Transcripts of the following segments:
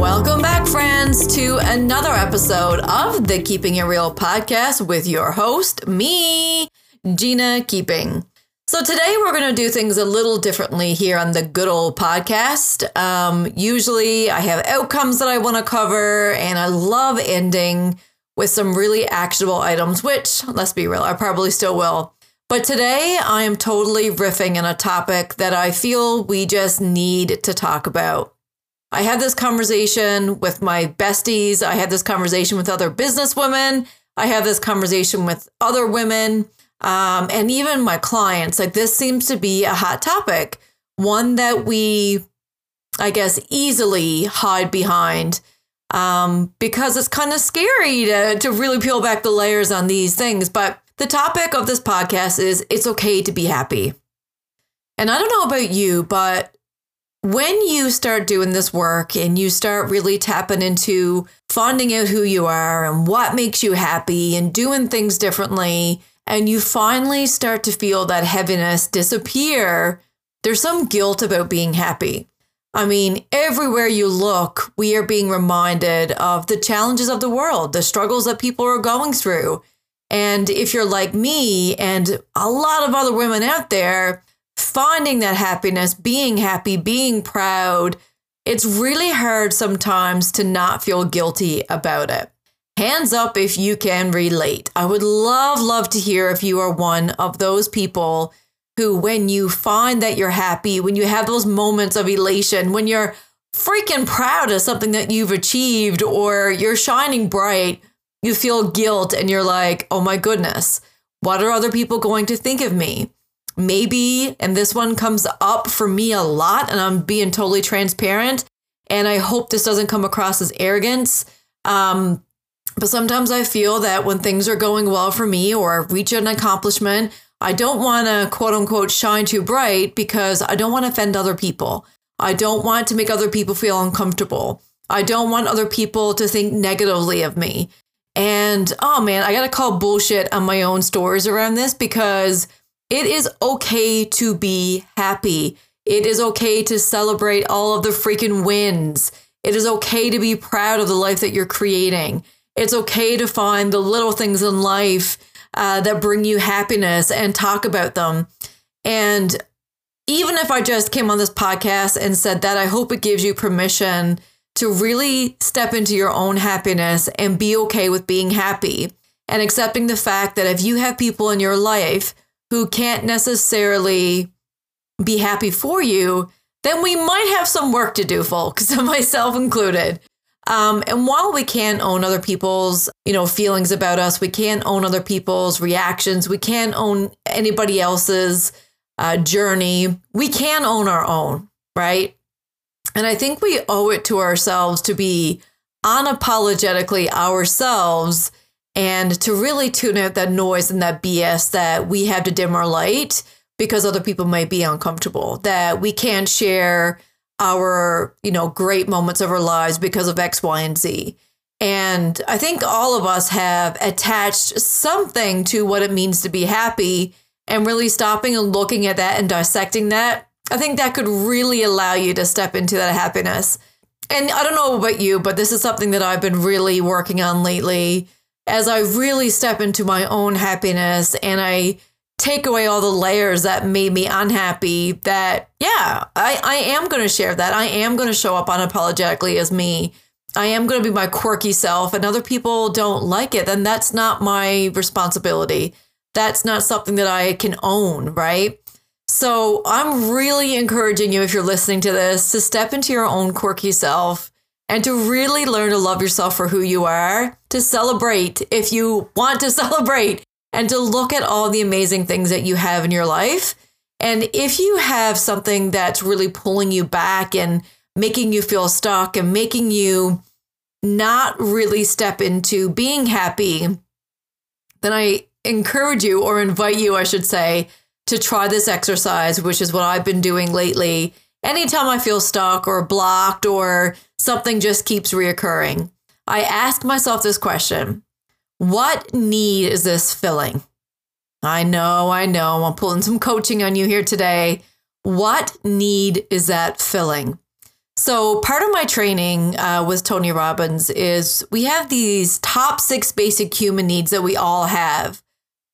Welcome back, friends, to another episode of the Keeping It Real podcast with your host, me, Gina Keeping. So, today we're going to do things a little differently here on the good old podcast. Um, usually, I have outcomes that I want to cover, and I love ending with some really actionable items, which, let's be real, I probably still will. But today, I am totally riffing in a topic that I feel we just need to talk about. I had this conversation with my besties. I had this conversation with other businesswomen. I have this conversation with other women um, and even my clients. Like, this seems to be a hot topic, one that we, I guess, easily hide behind um, because it's kind of scary to, to really peel back the layers on these things. But the topic of this podcast is it's okay to be happy. And I don't know about you, but when you start doing this work and you start really tapping into finding out who you are and what makes you happy and doing things differently, and you finally start to feel that heaviness disappear, there's some guilt about being happy. I mean, everywhere you look, we are being reminded of the challenges of the world, the struggles that people are going through. And if you're like me and a lot of other women out there, finding that happiness, being happy, being proud, it's really hard sometimes to not feel guilty about it. Hands up if you can relate. I would love, love to hear if you are one of those people who, when you find that you're happy, when you have those moments of elation, when you're freaking proud of something that you've achieved or you're shining bright, you feel guilt and you're like, oh my goodness, what are other people going to think of me? Maybe, and this one comes up for me a lot, and I'm being totally transparent. And I hope this doesn't come across as arrogance. Um, but sometimes I feel that when things are going well for me or I reach an accomplishment, I don't want to quote unquote shine too bright because I don't want to offend other people. I don't want to make other people feel uncomfortable. I don't want other people to think negatively of me. And oh man, I got to call bullshit on my own stories around this because it is okay to be happy. It is okay to celebrate all of the freaking wins. It is okay to be proud of the life that you're creating. It's okay to find the little things in life uh, that bring you happiness and talk about them. And even if I just came on this podcast and said that, I hope it gives you permission to really step into your own happiness and be okay with being happy and accepting the fact that if you have people in your life who can't necessarily be happy for you, then we might have some work to do, folks, myself included. Um, and while we can't own other people's, you know, feelings about us, we can't own other people's reactions, we can't own anybody else's uh, journey. We can own our own, right? And I think we owe it to ourselves to be unapologetically ourselves and to really tune out that noise and that BS that we have to dim our light because other people might be uncomfortable, that we can't share our, you know, great moments of our lives because of X, Y, and Z. And I think all of us have attached something to what it means to be happy and really stopping and looking at that and dissecting that. I think that could really allow you to step into that happiness. And I don't know about you, but this is something that I've been really working on lately as I really step into my own happiness and I take away all the layers that made me unhappy, that, yeah, I, I am going to share that. I am going to show up unapologetically as me. I am going to be my quirky self, and other people don't like it, then that's not my responsibility. that's not something that I can own, right? So I'm really encouraging you, if you're listening to this, to step into your own quirky self and to really learn to love yourself for who you are, to celebrate if you want to celebrate, and to look at all the amazing things that you have in your life. And if you have something that's really pulling you back and making you feel stuck and making you not really step into being happy, then I encourage you or invite you, I should say, to try this exercise, which is what I've been doing lately. Anytime I feel stuck or blocked or something just keeps reoccurring, I ask myself this question What need is this filling? I know, I know, I'm pulling some coaching on you here today. What need is that filling? So, part of my training uh, with Tony Robbins is we have these top six basic human needs that we all have.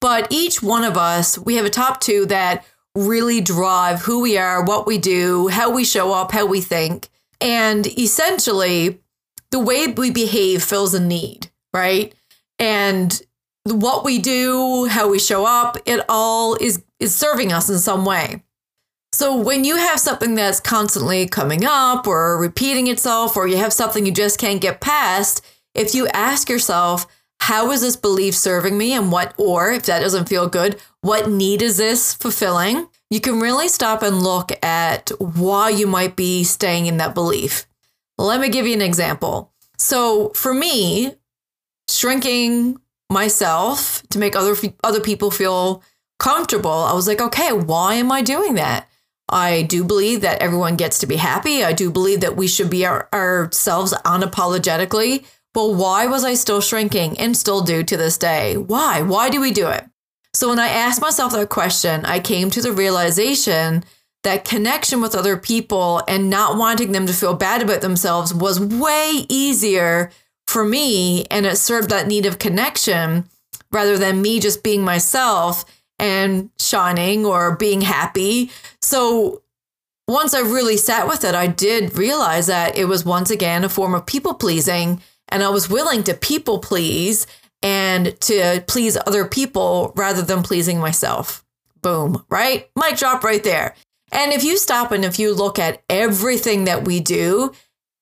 But each one of us, we have a top two that really drive who we are, what we do, how we show up, how we think. And essentially, the way we behave fills a need, right? And what we do, how we show up, it all is is serving us in some way. So when you have something that's constantly coming up or repeating itself or you have something you just can't get past, if you ask yourself, how is this belief serving me and what or if that doesn't feel good what need is this fulfilling you can really stop and look at why you might be staying in that belief let me give you an example so for me shrinking myself to make other other people feel comfortable i was like okay why am i doing that I do believe that everyone gets to be happy. I do believe that we should be our, ourselves unapologetically. But why was I still shrinking and still do to this day? Why? Why do we do it? So when I asked myself that question, I came to the realization that connection with other people and not wanting them to feel bad about themselves was way easier for me. And it served that need of connection rather than me just being myself and shining or being happy. So once I really sat with it, I did realize that it was once again a form of people pleasing and I was willing to people please and to please other people rather than pleasing myself. Boom, right? Mic drop right there. And if you stop and if you look at everything that we do,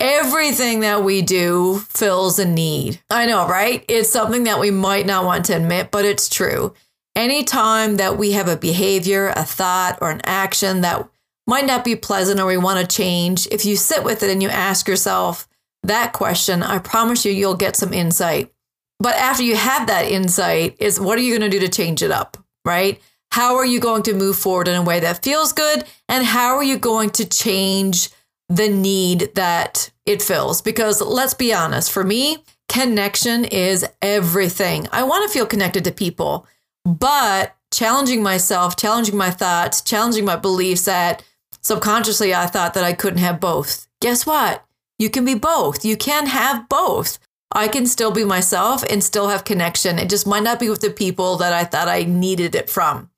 everything that we do fills a need. I know, right? It's something that we might not want to admit, but it's true. Anytime that we have a behavior, a thought, or an action that might not be pleasant or we want to change, if you sit with it and you ask yourself, that question, I promise you, you'll get some insight. But after you have that insight, is what are you going to do to change it up, right? How are you going to move forward in a way that feels good? And how are you going to change the need that it fills? Because let's be honest, for me, connection is everything. I want to feel connected to people, but challenging myself, challenging my thoughts, challenging my beliefs that subconsciously I thought that I couldn't have both. Guess what? You can be both. You can have both. I can still be myself and still have connection. It just might not be with the people that I thought I needed it from.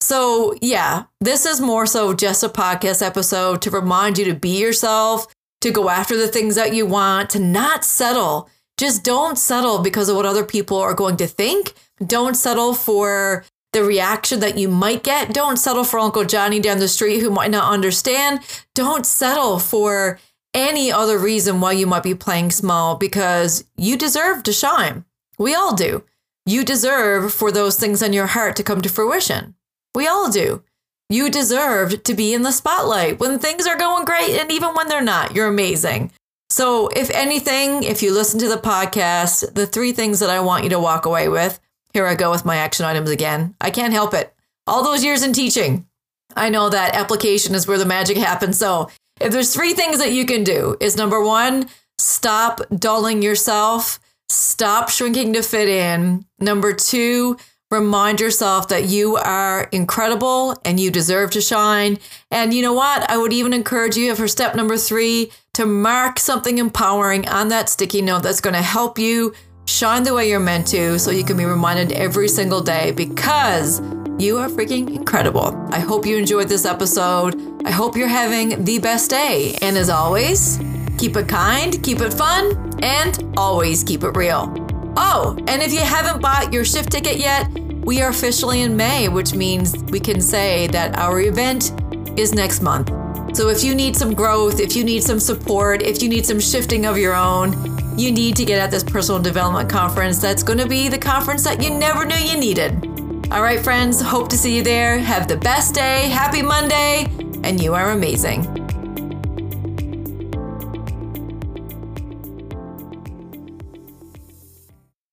So, yeah, this is more so just a podcast episode to remind you to be yourself, to go after the things that you want, to not settle. Just don't settle because of what other people are going to think. Don't settle for the reaction that you might get. Don't settle for Uncle Johnny down the street who might not understand. Don't settle for any other reason why you might be playing small because you deserve to shine. We all do. You deserve for those things in your heart to come to fruition. We all do. You deserve to be in the spotlight when things are going great and even when they're not. You're amazing. So, if anything, if you listen to the podcast, the three things that I want you to walk away with here I go with my action items again. I can't help it. All those years in teaching, I know that application is where the magic happens. So, if there's three things that you can do, is number one, stop dulling yourself, stop shrinking to fit in. Number two, remind yourself that you are incredible and you deserve to shine. And you know what? I would even encourage you for step number three to mark something empowering on that sticky note that's going to help you shine the way you're meant to so you can be reminded every single day because you are freaking incredible. I hope you enjoyed this episode. I hope you're having the best day. And as always, keep it kind, keep it fun, and always keep it real. Oh, and if you haven't bought your shift ticket yet, we are officially in May, which means we can say that our event is next month. So if you need some growth, if you need some support, if you need some shifting of your own, you need to get at this personal development conference. That's going to be the conference that you never knew you needed. All right, friends, hope to see you there. Have the best day. Happy Monday, and you are amazing.